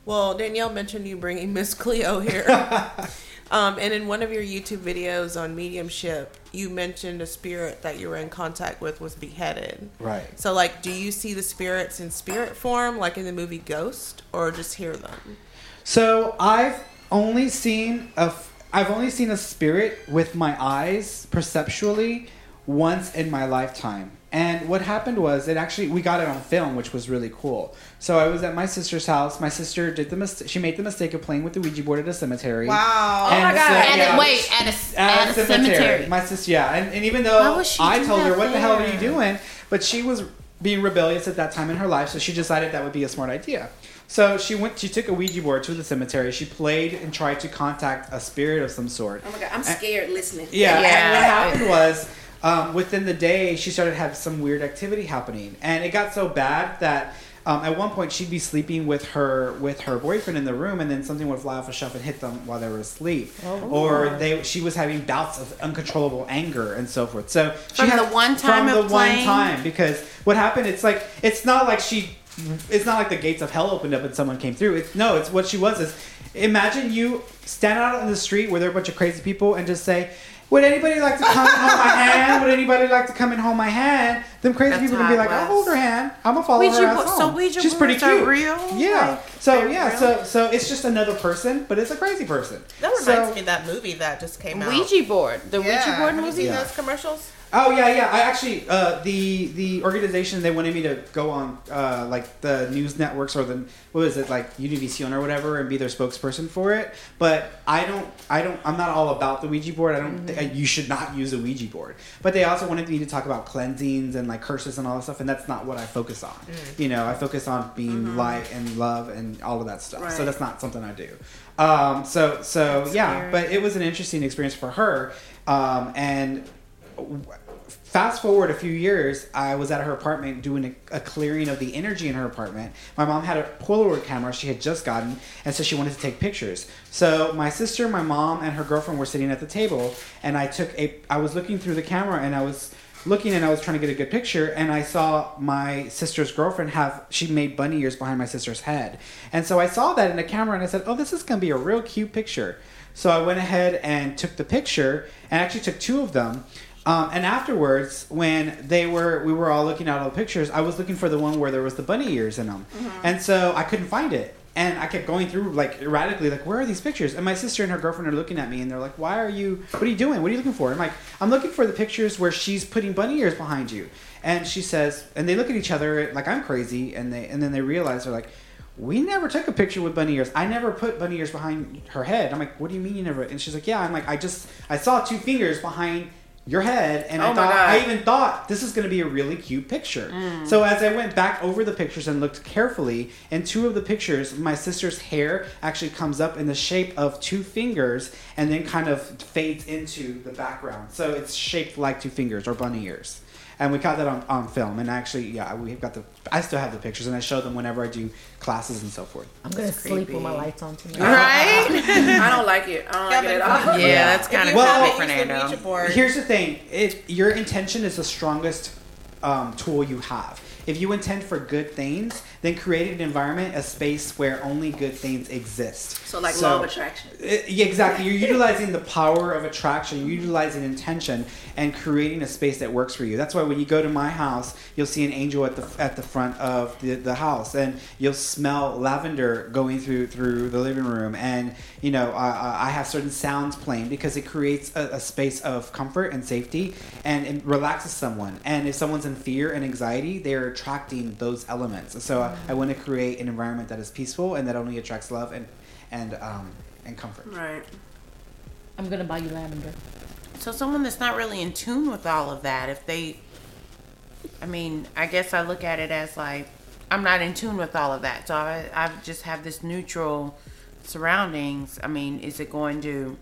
Well, Danielle mentioned you bringing Miss Cleo here. um, and in one of your YouTube videos on mediumship, you mentioned a spirit that you were in contact with was beheaded. Right. So, like, do you see the spirits in spirit form, like in the movie Ghost, or just hear them? So I've only seen a f- I've only seen a spirit with my eyes perceptually once in my lifetime. And what happened was it actually we got it on film, which was really cool. So I was at my sister's house. My sister did the mis- she made the mistake of playing with the Ouija board at a cemetery. Wow. Oh and my God. so- And yeah. it, wait, at a, at a cemetery. My sister, yeah, and, and even though I told her, that "What the hell are you doing?" but she was being rebellious at that time in her life, so she decided that would be a smart idea. So she went. She took a Ouija board to the cemetery. She played and tried to contact a spirit of some sort. Oh my god, I'm scared listening. Yeah. Yeah. And what happened was, um, within the day, she started to have some weird activity happening, and it got so bad that. Um, at one point, she'd be sleeping with her with her boyfriend in the room, and then something would fly off a shelf and hit them while they were asleep. Oh. Or they she was having bouts of uncontrollable anger and so forth. So she From had- the one time from of the one time because what happened? It's like it's not like she. It's not like the gates of hell opened up and someone came through. It's no. It's what she was is. Imagine you stand out in the street where there are a bunch of crazy people and just say. Would anybody like to come and hold my hand? Would anybody like to come and hold my hand? Them crazy That's people can be like, it I'll hold her hand. I'm gonna follow Ouija her ass board- so home. Ouija She's pretty cute. real? Yeah. Like, so yeah. real? So so it's just another person, but it's a crazy person. That reminds So- me of that movie that just came out. Ouija board. The Yeah. Ouija board movie. Yeah. those commercials? Oh yeah, yeah. I actually uh, the the organization they wanted me to go on uh, like the news networks or the what was it like Univision or whatever and be their spokesperson for it. But I don't, I don't, I'm not all about the Ouija board. I don't. think you should not use a Ouija board. But they also wanted me to talk about cleansings and like curses and all that stuff, and that's not what I focus on. You know, I focus on being light and love and all of that stuff. So that's not something I do. Um, so so That's yeah, scary. but it was an interesting experience for her. Um, and fast forward a few years, I was at her apartment doing a, a clearing of the energy in her apartment. My mom had a Polaroid camera she had just gotten, and so she wanted to take pictures. So my sister, my mom, and her girlfriend were sitting at the table, and I took a. I was looking through the camera, and I was looking and I was trying to get a good picture and I saw my sister's girlfriend have she made bunny ears behind my sister's head. And so I saw that in the camera and I said, "Oh, this is going to be a real cute picture." So I went ahead and took the picture and actually took two of them. Um, and afterwards, when they were, we were all looking at all the pictures. I was looking for the one where there was the bunny ears in them, and so I couldn't find it. And I kept going through like erratically, like where are these pictures? And my sister and her girlfriend are looking at me, and they're like, "Why are you? What are you doing? What are you looking for?" I'm like, "I'm looking for the pictures where she's putting bunny ears behind you." And she says, and they look at each other like I'm crazy, and they and then they realize they're like, we never took a picture with bunny ears. I never put bunny ears behind her head. I'm like, what do you mean you never? And she's like, yeah. I'm like, I just I saw two fingers behind your head, and Oh I thought. I even thought this is going to be a really cute picture. Mm. So as I went back over the pictures and looked carefully, in two of the pictures, my sister's hair actually comes up in the shape of two fingers, and then kind of fades into the background. So it's shaped like two fingers or bunny ears. And we caught that on, on film, and actually, yeah, we've got the. I still have the pictures, and I show them whenever I do classes and so forth. I'm gonna sleep with my lights on tonight. Right? I don't like it. I don't like it at all. Yeah, that's kind of Well, well, Fernando. Here's the thing: it, your intention is the strongest um, tool you have. If you intend for good things, then create an environment, a space where only good things exist. So like law of attraction. It- yeah, exactly. You're utilizing the power of attraction, you're utilizing intention, and creating a space that works for you. That's why when you go to my house, you'll see an angel at the at the front of the, the house, and you'll smell lavender going through through the living room. And you know, I, I have certain sounds playing because it creates a, a space of comfort and safety, and it relaxes someone. And if someone's in fear and anxiety, they're attracting those elements. So I, I want to create an environment that is peaceful and that only attracts love and and um, and comfort. Right. I'm gonna buy you lavender. So someone that's not really in tune with all of that, if they, I mean, I guess I look at it as like I'm not in tune with all of that, so I, I just have this neutral surroundings. I mean, is it going to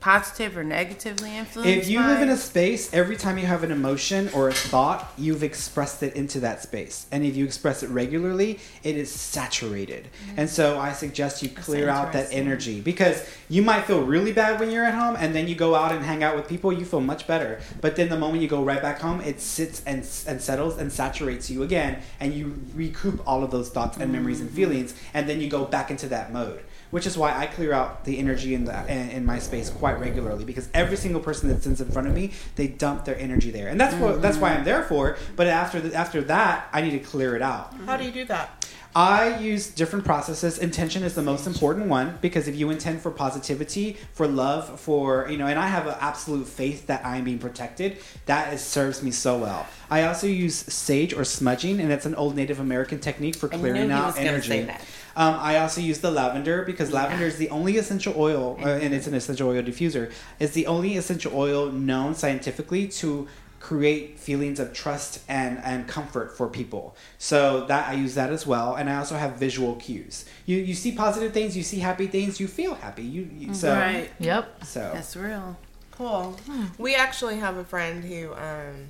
positive or negatively influence? If you live in a space, every time you have an emotion or a thought, you've expressed it into that space. And if you express it regularly, it is saturated. And so I suggest you clear out that energy because you might feel really bad when you're at home and then you go out and hang out with people, you feel much better. But then the moment you go right back home, it sits and, and settles and saturates you again and you recoup all of those thoughts and memories and mm-hmm. feelings and then you go back into that mode which is why I clear out the energy in the in, my space quite regularly because every single person that sits in front of me, they dump their energy there, and that's what that's why I'm there for. But after the, after that, I need to clear it out. How do you do that? I use different processes. Intention is the most important one because if you intend for positivity, for love, for you know, and I have an absolute faith that I'm being protected, that is, serves me so well. I also use sage or smudging, and that's an old Native American technique for clearing out energy. Um, I also use the lavender because lavender is the only essential oil, uh, and it's an essential oil diffuser. It's the only essential oil known scientifically to create feelings of trust and, and comfort for people. So that I use that as well, and I also have visual cues. You you see positive things, you see happy things, you feel happy. You, you so Right. Yep. so That's real. Cool. We actually have a friend who um,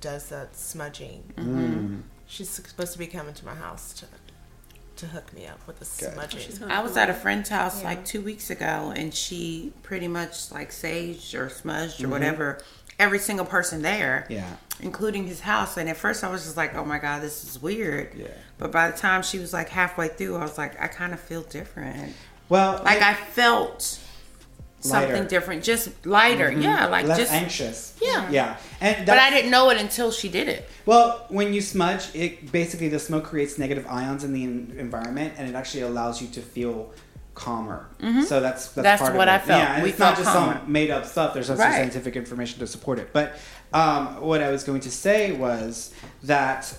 does that smudging. Mm. She's supposed to be coming to my house to to hook me up with the smudging. I was at a friend's house like two weeks ago, and she pretty much like saged or smudged or whatever every single person there, Yeah. including his house. And at first, I was just like, "Oh my god, this is weird." Yeah. But by the time she was like halfway through, I was like, I kind of feel different. Well, Like I felt something Lighter. different, just lighter. Mm-hmm. Yeah, like less just. anxious. Yeah. Yeah. And But I didn't know it until she did it. Well, when you smudge, it basically the smoke creates negative ions in the environment, and it actually allows you to feel calmer. So that's that's, That's part what of I it. felt. Yeah, and We it's not just calmer. some made up stuff. There's also Right. scientific information to support it. But um, what I was going to say was that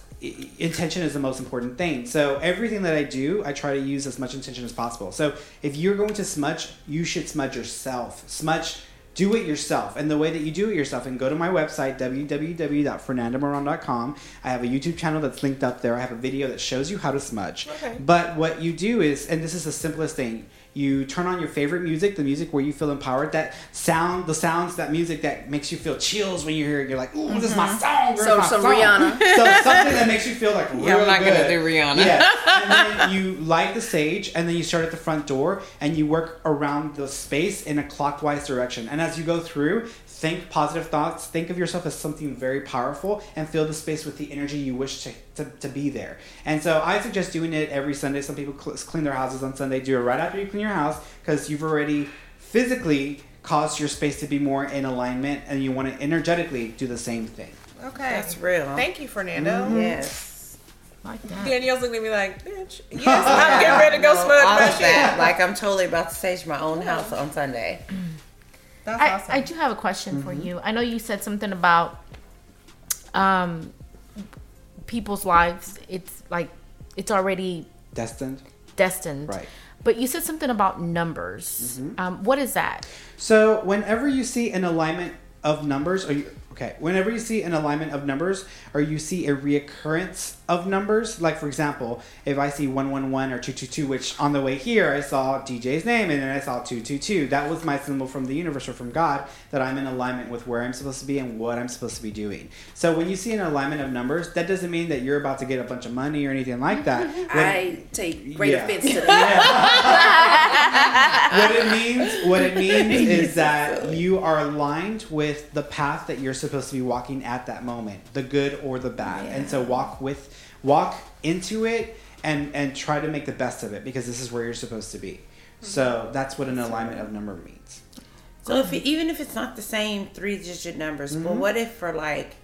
intention is the most important thing. So everything that I do, I try to use as much intention as possible. So if you're going to smudge, you should smudge yourself. Smudge do it yourself. And the way that you do it yourself, and go to my website, www.fernandomarron.com. I have a YouTube channel that's linked up there. I have a video that shows you how to smudge. Okay. But what you do is, and this is the simplest thing, you turn on your favorite music, the music where you feel empowered, that sound, the sounds, that music that makes you feel chills when you hear it. You're like, ooh, this is my mm-hmm. song. Where's So my some song?" Rihanna. So something that makes you feel like really Yeah, I'm not good. gonna do Rihanna. Yeah. And then you light the sage, and then you start at the front door, and you work around the space in a clockwise direction. And as you go through, think positive thoughts. Think of yourself as something very powerful, and fill the space with the energy you wish to, to, to be there. And so I suggest doing it every Sunday. Some people cl- clean their houses on Sunday. Do it right after you clean your house, because you've already physically caused your space to be more in alignment, and you want to energetically do the same thing. Okay. That's real. Thank you, Fernando. Mm-hmm. Yes. Like that. Danielle's looking at me like, bitch, yes, I'm getting ready to go smudge all my of shit. Like I'm totally about to stage my own house on Sunday. That's I, awesome. I do have a question Mm-hmm. for you. I know you said something about um people's lives. It's like it's already Destined. destined. Right. But you said something about numbers. Mm-hmm. Um, what is that? So whenever you see an alignment of numbers, or you, okay, whenever you see an alignment of numbers, or you see a reoccurrence of numbers, like for example, if I see one one one or two two two, which on the way here I saw DJ's name and then I saw two two two, that was my symbol from the universe or from God that I'm in alignment with where I'm supposed to be and what I'm supposed to be doing. So when you see an alignment of numbers, that doesn't mean that you're about to get a bunch of money or anything like that. I take great Yeah. offense to that. what it means what it means is that you are aligned with the path that you're supposed to be walking at that moment the good or the bad. And so walk with walk into it and and try to make the best of it because this is where you're supposed to be. So that's what an alignment of number means. So if it, even if it's not the same three digit numbers, but Mm-hmm. what if for like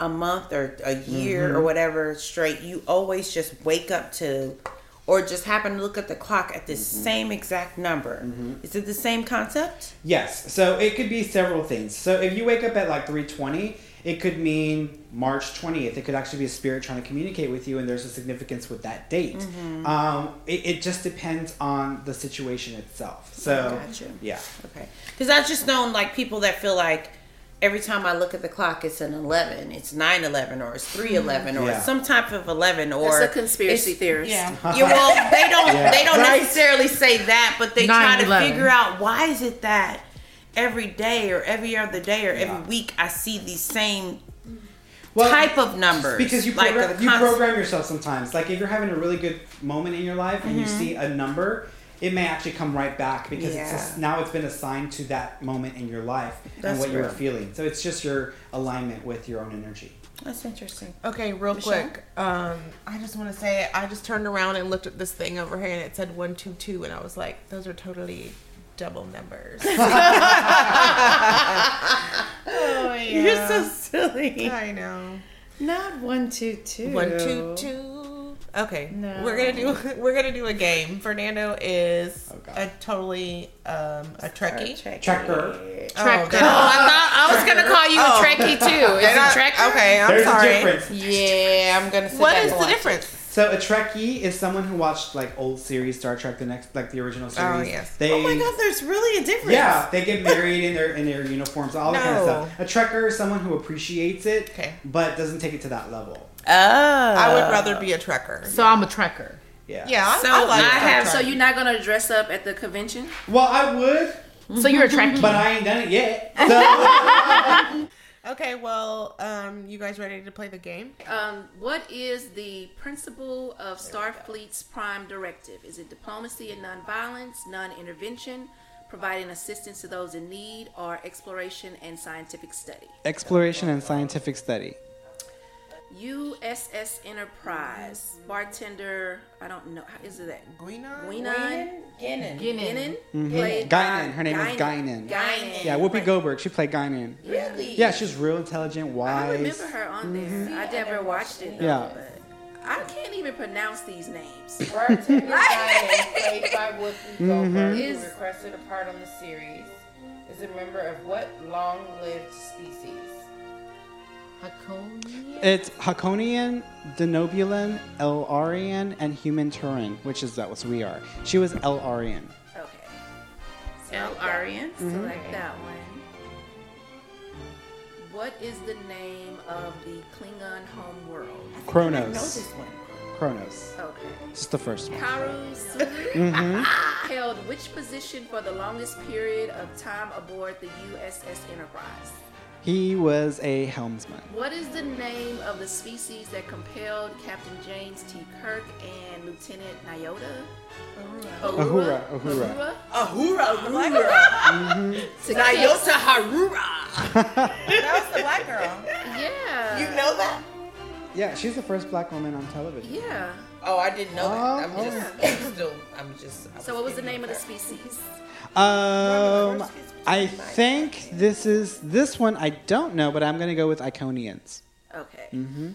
a month or a year Mm-hmm. or whatever straight, you always just wake up to, or just happen to look at the clock at the Mm-hmm. same exact number? Is it the same concept? yes so it could be several things so if you wake up at like 320 it could mean March 20th. It could actually be a spirit trying to communicate with you, and there's a significance with that date. Um, it, it just depends on the situation itself. So, Gotcha. yeah. Okay. Because I've just known like people that feel like every time I look at the clock, it's an 11, it's 9 11, or it's 3 hmm. 11, or Yeah. some type of 11, or That's a conspiracy it's- theorist. Yeah, well, they don't Yeah. they don't Right. necessarily say that, but they try to 9/11. figure out why is it that every day or every other day or Yeah. every week I see these same Well, type of numbers. because you like program, the you program yourself sometimes. Like if you're having a really good moment in your life and you mm-hmm. see a number, it may actually come right back because it's Yeah. just, now it's been assigned to that moment in your life and That's what you were feeling. So it's just your alignment with your own energy. That's interesting. Okay, real quick. Um, I just want to say I just turned around and looked at this thing over here and it said one two two and I was like, those are totally double numbers. oh yeah. You're so silly. I know. Not one, two, two. One two two. Okay, No. we're gonna do we're gonna do a game. Fernando is Oh, a totally um, a Trekkie. Checker. Oh, Trek. then- Oh, I thought I was gonna call you Oh. a Trekkie too. Is then it I- Trek? Okay, I'm There's sorry. a difference. Yeah, I'm gonna. Sit What back the watch it. difference? So a Trekkie is someone who watched like old series Star Trek, the next like the original series. Oh, yes. They, Oh my god, there's really a difference. Yeah, they get married in their in their uniforms, all that kind of stuff. A trekker is someone who appreciates it, Okay. but doesn't take it to that level. Oh. I would rather be a Trekker. So I'm a Trekker. Yeah. Yeah, I, So I like I have- So you're not gonna dress up at the convention? Well, I would, So you're a trekker, but I ain't done it yet. So, Okay, well, um, you guys ready to play the game? Um, what is the principle of Starfleet's prime directive? Is it diplomacy and nonviolence, non-intervention, providing assistance to those in need, or exploration and scientific study? exploration and scientific study. USS Enterprise bartender. I don't know. How is it that? Guinan? Guinan. Guinan. Guinan. Played mm-hmm. Guinan. Her name is Guinan. Guinan. Yeah, Whoopi Goldberg. She played Guinan. Really? Yeah, she's real intelligent, wise. I remember her on there. Mm-hmm. I never watched it. Though, Yeah. But I can't even pronounce these names. Bartender Guinan, played by Whoopi mm-hmm. Goldberg, Is- who requested a part on the series, is a member of what long-lived species? Hakonia? It's Hakonian, Denobulan, El-Aurian, and Human Turin, which is that what we are. She was El-Aurian. Okay. L. Arian. Select that one. What is the name of the Klingon home world? I know this one. Kronos. Okay. This is the first one. Karu Sulu hmm held which position for the longest period of time aboard the USS Enterprise? He was a helmsman. What is the name of the species that compelled Captain James T. Kirk and Lieutenant Nyota? Uhura. Uhura. Uhura, the black girl. To Nyota Harura. that was the black girl. Yeah. You know that? Yeah, she's the first black woman on television. Yeah. Oh, I didn't know that. I'm Oh, just. I'm still, I'm just. I So what was the name of the species? Um, I think this is this one. I don't know, but I'm gonna go with Iconians. Okay. hmm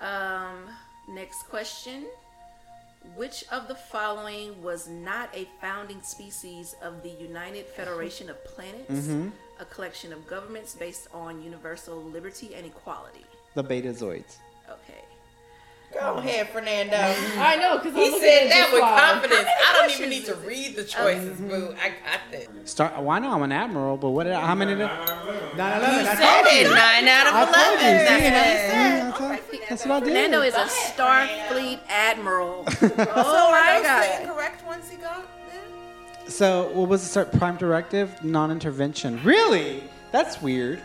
Um, next question. Which of the following was not a founding species of the United Federation of Planets, Mhm. a collection of governments based on universal liberty and equality? The Betazoids. Okay. Go ahead, Fernando. I know, because He said that with confidence. I don't even need to read the choices, Mm-hmm. boo. I got that. Start. Well, I know I'm an admiral, but what? Did I, how many? Did, nine eleven. I said told it. Nine out of 11. That's that's, what that's, that's what I did. Fernando is a Starfleet admiral. so oh are my those the god. incorrect ones he got then? So, what was the start prime directive? Non-intervention. Really? That's weird. Uh.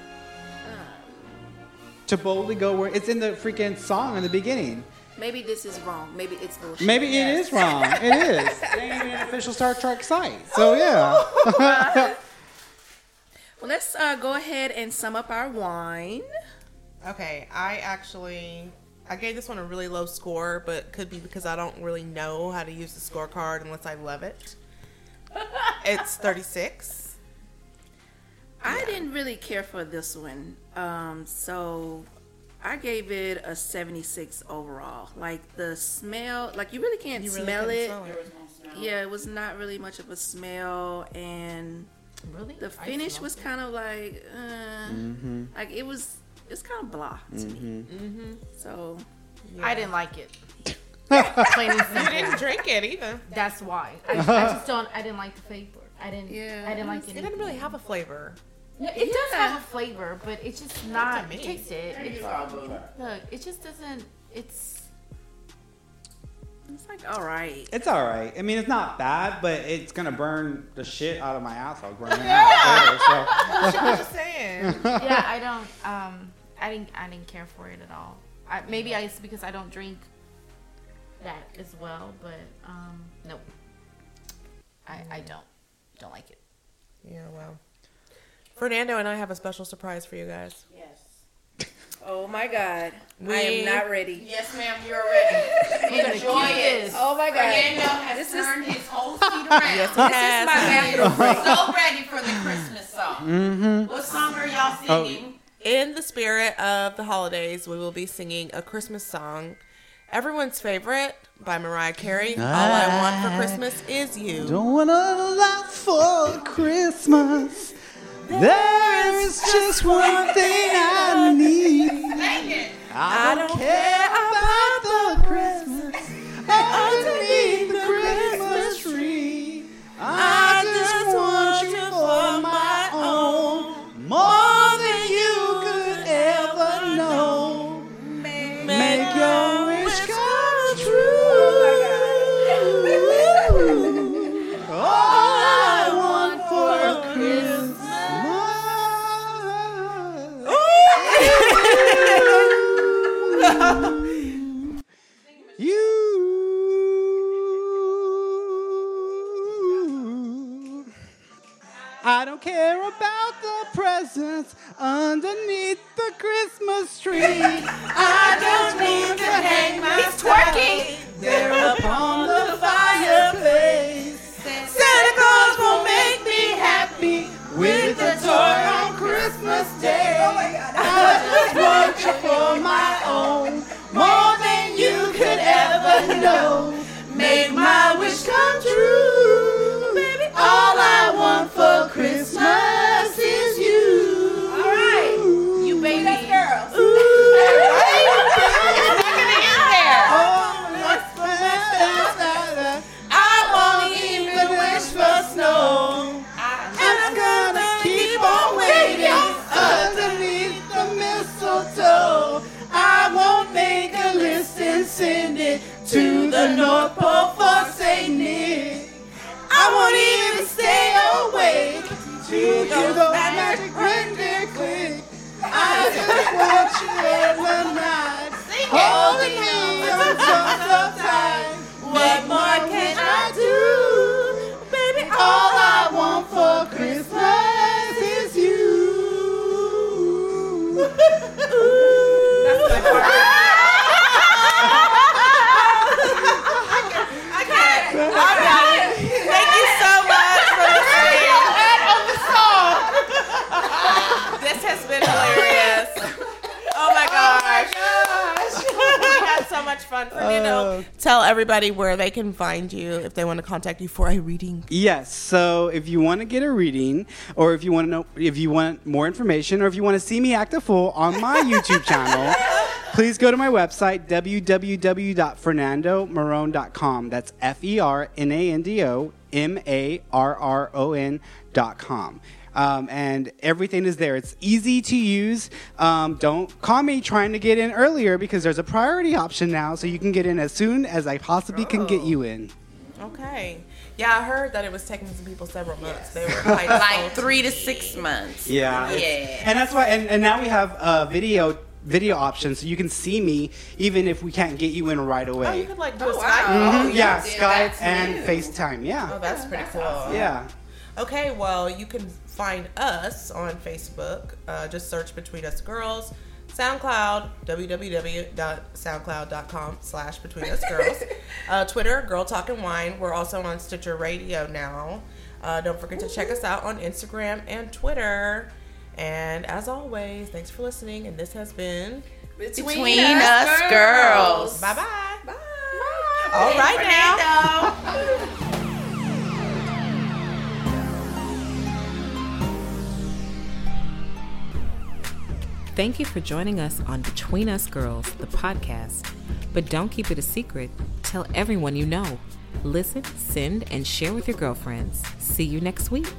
To boldly go where it's in the freaking song in the beginning. Maybe this is wrong. Maybe it's bullshit. Maybe it is wrong. It is. It ain't even an official Star Trek site. So yeah. Well, let's uh, go ahead and sum up our wine. Okay, I actually I gave this one a really low score, but could be because I don't really know how to use the scorecard unless I love it. it's 36. I didn't really care for this one. Um, so I gave it a 76 overall. Like the smell, like you really can't You really smell, couldn't it. smell. Yeah, it was not really much of a smell, and Really? the finish smell was kind of like, uh, Mm-hmm. like it was, it's kind of blah to me. Mm-hmm. So I didn't like it. Plain and You didn't drink it either. That's why. I, I just don't. I didn't like the flavor. I didn't. Yeah. I didn't like It it. didn't really have a flavor. Yeah, it does have a flavor, but it's just not. me. Taste it. It's, look, it just doesn't. It's. it's like all right. It's all right. I mean, it's not bad, but it's gonna burn the shit out of my asshole. Burn it out later, so. I'm just saying. Yeah, I don't. Um, I didn't. I didn't care for it at all. I, maybe I, it's because I don't drink that as well, but um, nope. I I don't don't like it. Yeah, well. Fernando and I have a special surprise for you guys. Yes. Oh my god, I am not ready. Yes, ma'am, you're ready. Enjoy it. Oh my god. Fernando has This is- turned his whole seat around. Yes, This has. is my bathroom break. so ready for the Christmas song. Mm-hmm. What song are y'all Oh. singing? In the spirit of the holidays, we will be singing a Christmas song. Everyone's favorite by Mariah Carey. All I want for Christmas is you. Don't want a lot for Christmas. There is just one thing I need. I don't care about the Christmas You. I don't care about the presents underneath the Christmas tree. I don't need to hang my He's twerking. there upon the fireplace. Santa Claus will make me happy with a toy on Christmas Day. Oh I just want you for my own, fun. Fernando, oh. tell everybody where they can find you if they want to contact you for a reading. Yes. So if you want to get a reading, or if you want to know, if you want more information, or if you want to see me act a fool on my YouTube channel, please go to my website www.fernandomarron.com. That's F E R N A N D O M A R R O N dot com. Um, and everything is there. It's easy to use. Um, don't call me trying to get in earlier because there's a priority option now, so you can get in as soon as I possibly can get you in. Okay. Yeah, I heard that it was taking some people several months. They were quite Like three to six months. Yeah. Yeah. And that's why, and, and now we have uh, video video options, so you can see me even if we can't get you in right away. Oh, away. you could like do a wow. Skype. Mhm, Oh, yeah, did. Skype and new. FaceTime. Yeah. Oh, that's pretty cool. yeah. Okay, well, you can find us on Facebook. Uh, just search Between Us Girls. SoundCloud, www.soundcloud.com slash Between Us Girls. uh, Twitter, Girl Talking Wine. We're also on Stitcher Radio now. Uh, don't forget to check us out on Instagram and Twitter. And as always, thanks for listening. And this has been Between us girls. bye bye. Bye. All right now. Thank you for joining us on Between Us Girls, the podcast. But don't keep it a secret. Tell everyone you know. Listen, send, and share with your girlfriends. See you next week.